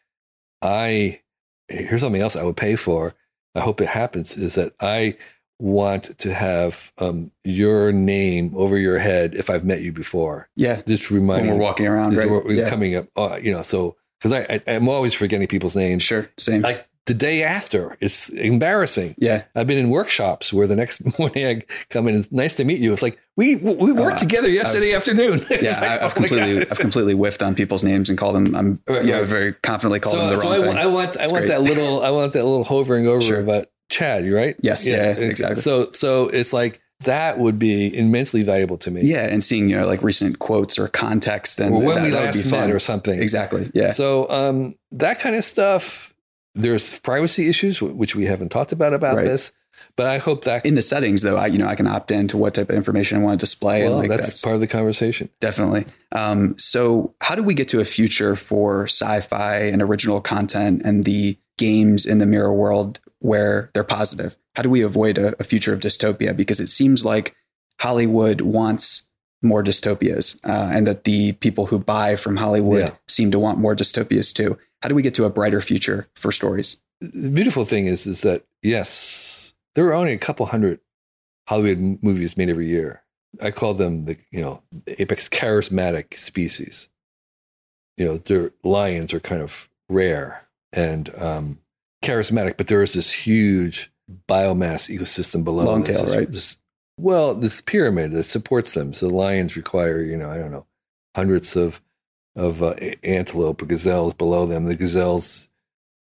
I here's something else I would pay for. I hope it happens is that I want to have um, your name over your head if I've met you before. Yeah. Just When reminding we're walking around, right? we're, yeah. coming up, uh, you know, so because I, I I'm always forgetting people's names. Sure. Same. I the day after. It's embarrassing. Yeah. I've been in workshops where the next morning I come in and it's nice to meet you. It's like we we worked Uh, together yesterday afternoon. Yeah, like, oh I've my completely, I've completely whiffed on people's names and called them. I'm, Right, yeah, right. very confidently called them the so wrong I, thing. I want I want great. that little I want that little hovering over Sure. about Chad. You right? Yes, yeah, exactly. So so it's like that would be immensely valuable to me. Yeah, and seeing you know like recent quotes or context and Or when that, we that would last be met fun or something. Exactly. Yeah. So um, that kind of stuff. There's privacy issues which we haven't talked about about Right. this, but I hope that in the settings though, I you know I can opt into what type of information I want to display, well, and like that's, part of the conversation. Definitely. Um, so, how do we get to a future for sci-fi and original content and the games in the mirror world where they're positive? How do we avoid a, a future of dystopia? Because it seems like Hollywood wants more dystopias, uh, and that the people who buy from Hollywood Yeah. seem to want more dystopias too. How do we get to a brighter future for stories? the beautiful thing is is that yes, there are only a couple hundred Hollywood movies made every year. I call them the you know the apex charismatic species. You know, their lions are kind of rare and um, charismatic, but there is this huge biomass ecosystem below. Long tail, this- right? this- well, this pyramid that supports them. So lions require, you know, I don't know, hundreds of of uh, antelope or gazelles below them. The gazelles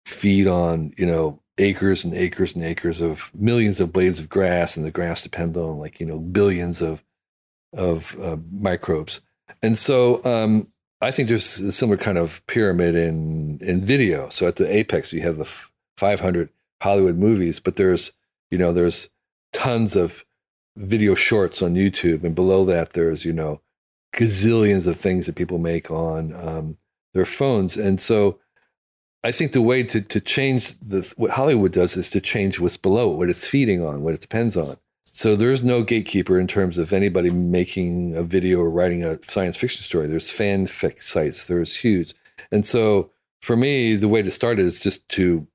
feed on you know acres and acres and acres of millions of blades of grass, and the grass depends on like you know billions of of uh, microbes. And so um, I think there's a similar kind of pyramid in in video. So at the apex, you have the f- 500 Hollywood movies, but there's you know there's tons of video shorts on YouTube, and below that there's you know gazillions of things that people make on um, their phones, and so I think the way to to change the what Hollywood does is to change what's below it, what it's feeding on, what it depends on. So there's no gatekeeper in terms of anybody making a video or writing a science fiction story. There's fanfic sites. There's huge, and so for me, the way to start it is just to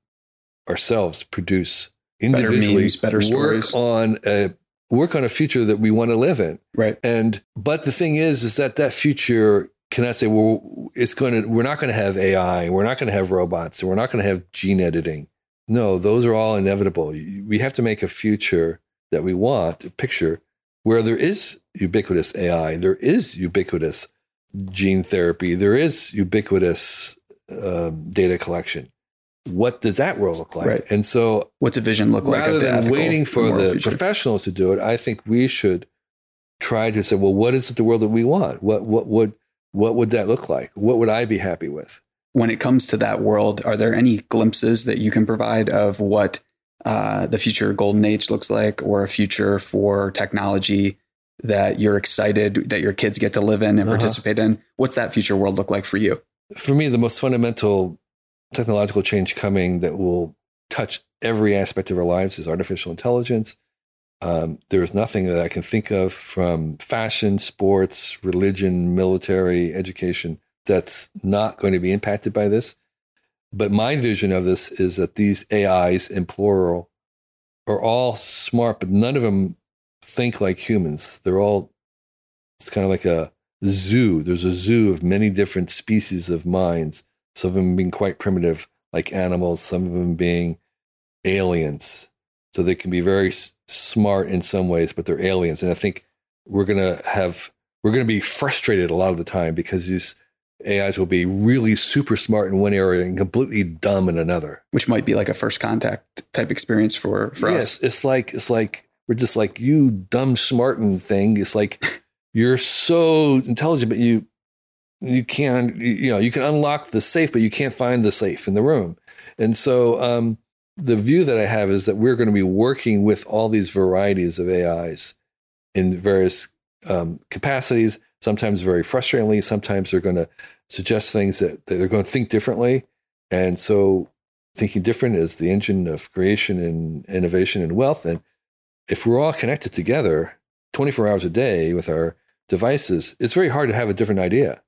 ourselves produce Better individually memes, better work stories. on a work on a future that we want to live in. Right. And but the thing is, is that that future cannot say, well, it's going to. We're not going to have AI. We're not going to have robots. And we're not going to have gene editing. No, those are all inevitable. We have to make a future that we want, a picture where there is ubiquitous AI, there is ubiquitous gene therapy, there is ubiquitous um, data collection. What does that world look like? Right. And so What's a vision look like? rather of the than waiting for the future? professionals to do it, I think we should try to say, well, what is it the world that we want? What what would what would that look like? What would I be happy with? when it comes to that world, are there any glimpses that you can provide of what uh, the future golden age looks like, or a future for technology that you're excited that your kids get to live in and Uh-huh. participate in? What's that future world look like for you? For me, the most fundamental technological change coming that will touch every aspect of our lives is artificial intelligence. Um, there's nothing that I can think of from fashion, sports, religion, military, education that's not going to be impacted by this. But my vision of this is that these AIs in plural are all smart, but none of them think like humans. They're all, it's kind of like a zoo. There's a zoo of many different species of minds, some of them being quite primitive, like animals, some of them being aliens. So they can be very s- smart in some ways, but they're aliens. And I think we're going to have, we're going to be frustrated a lot of the time because these AIs will be really super smart in one area and completely dumb in another. Which might be like a first contact type experience for for yes, us. it's like it's like we're just like you dumb smarten thing. It's like you're so intelligent, but you you can't you, know you can unlock the safe, but you can't find the safe in the room. And so um, the view that I have is that we're going to be working with all these varieties of AIs in various um, capacities. Sometimes very frustratingly. Sometimes they're going to suggest things that, that they're going to think differently. And so thinking different is the engine of creation and innovation and wealth. And if we're all connected together 24 hours a day with our devices, it's very hard to have a different idea.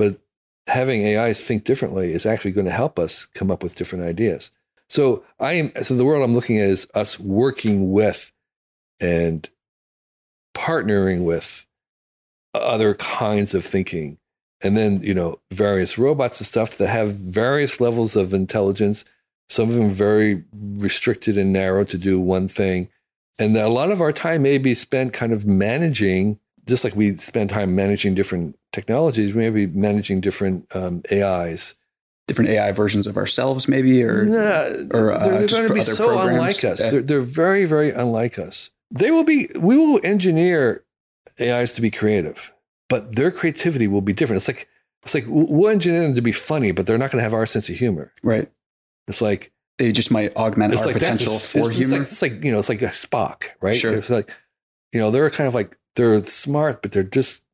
But having AIs think differently is actually going to help us come up with different ideas. So I am so the world I'm looking at is us working with and partnering with other kinds of thinking. And then, you know, various robots and stuff that have various levels of intelligence. Some of them very restricted and narrow to do one thing. And a lot of our time may be spent kind of managing, just like we spend time managing different technologies, we may be managing different um, AIs. Different AI versions of ourselves, maybe, or Yeah, or, uh, they're, they're going to be so programs. unlike us. Yeah. They're, they're very, very unlike us. They will be. We will engineer AIs to be creative, but their creativity will be different. It's like it's like we'll engineer them to be funny, but they're not going to have our sense of humor. right. It's like They just might augment it's our like potential a- for it's, it's humor. like, it's like you know, it's like a Spock, right? Sure. It's like you know, they're kind of like they're smart, but they're just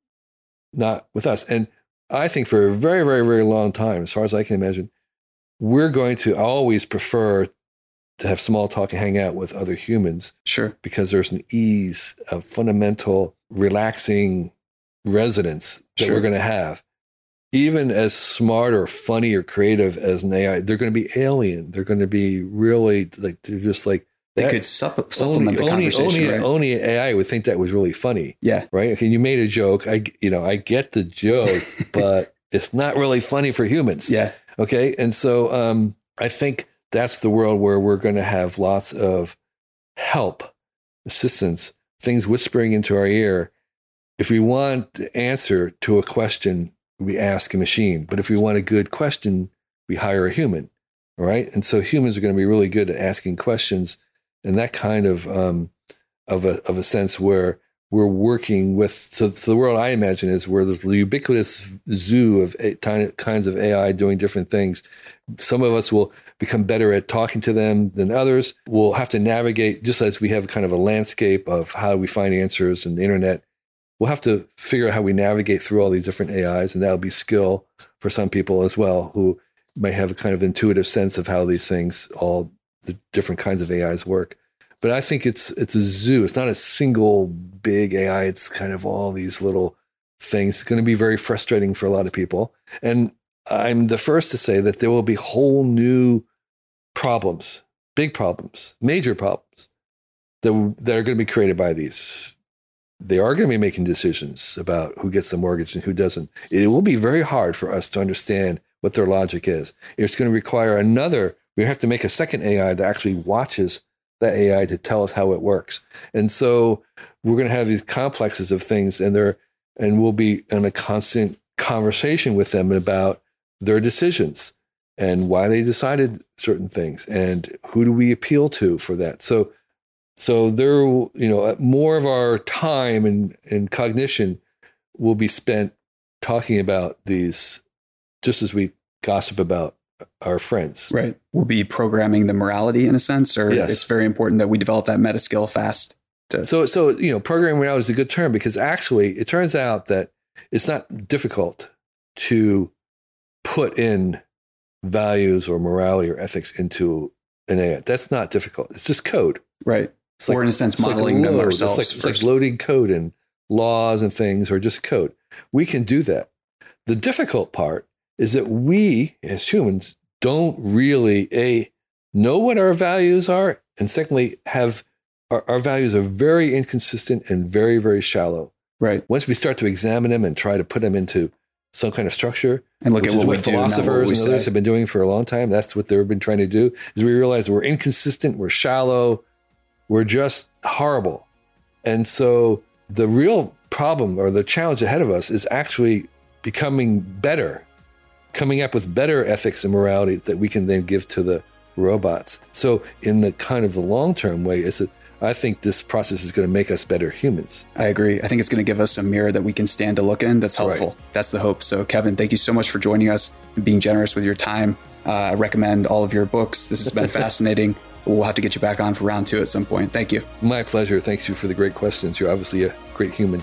not with us. And I think for a very, very, very long time, as far as I can imagine, we're going to always prefer to have small talk and hang out with other humans sure. because there's an ease, a fundamental, relaxing resonance that Sure. we're going to have. Even as smart or funny or creative as an AI, they're going to be alien. They're going to be really like they're just like They that- could supp- supplement only, the conversation. only, right? only AI would think that was really funny, yeah. right? Okay, you made a joke. I, you know, I get the joke, but it's not really funny for humans. Yeah. Okay. And so um, I think that's the world where we're going to have lots of help, assistance, things whispering into our ear. If we want the answer to a question, we ask a machine. But if we want a good question, we hire a human. All right. And so humans are going to be really good at asking questions and that kind of um, of a of a sense where we're working with so, so the world I imagine is where there's the ubiquitous zoo of a, tiny, kinds of AI doing different things. Some of us will become better at talking to them than others. We'll have to navigate just as we have kind of a landscape of how we find answers in the internet. We'll have to figure out how we navigate through all these different AIs, and that'll be skill for some people as well who might have a kind of intuitive sense of how these things, all the different kinds of AIs work. But I think it's it's a zoo. It's not a single big AI. It's kind of all these little things. It's going to be very frustrating for a lot of people. And I'm the first to say that there will be whole new problems, big problems, major problems that, that are going to be created by these. They are going to be making decisions about who gets the mortgage and who doesn't. It will be very hard for us to understand what their logic is. It's going to require another, we have to make a second AI that actually watches that AI to tell us how it works. And so we're going to have these complexes of things and they're, and we'll be in a constant conversation with them about their decisions and why they decided certain things and who do we appeal to for that. So, so there, you know, more of our time and, and cognition will be spent talking about these, just as we gossip about our friends. Right. We'll be programming the morality in a sense, or Yes. it's very important that we develop that meta skill fast. So, so you know, programming now is a good term because actually, it turns out that it's not difficult to put in values or morality or ethics into an AI. That's not difficult. It's just code. Right. It's Or in a sense, it's like modeling them ourselves It's like, it's like loading code and laws and things or just code. We can do that. The difficult part is that we as humans don't really a know what our values are, and secondly, have our, our values are very inconsistent and very very shallow. Right. Once we start to examine them and try to put them into some kind of structure, And look at what what do, what philosophers and others say. have been doing for a long time. That's what they've been trying to do. Is we realize we're inconsistent, we're shallow, we're just horrible, and so the real problem or the challenge ahead of us is actually becoming better, coming up with better ethics and morality that we can then give to the robots. So, in the kind of the long term way, is that I think this process is going to make us better humans. I agree. I think it's going to give us a mirror that we can stand to look in that's helpful. That's the hope. So, Kevin, thank you so much for joining us and being generous with your time. Uh, I recommend all of your books. This has been fascinating. We'll have to get you back on for round two at some point. Thank you. My pleasure. Thanks you for the great questions. You're obviously a great human.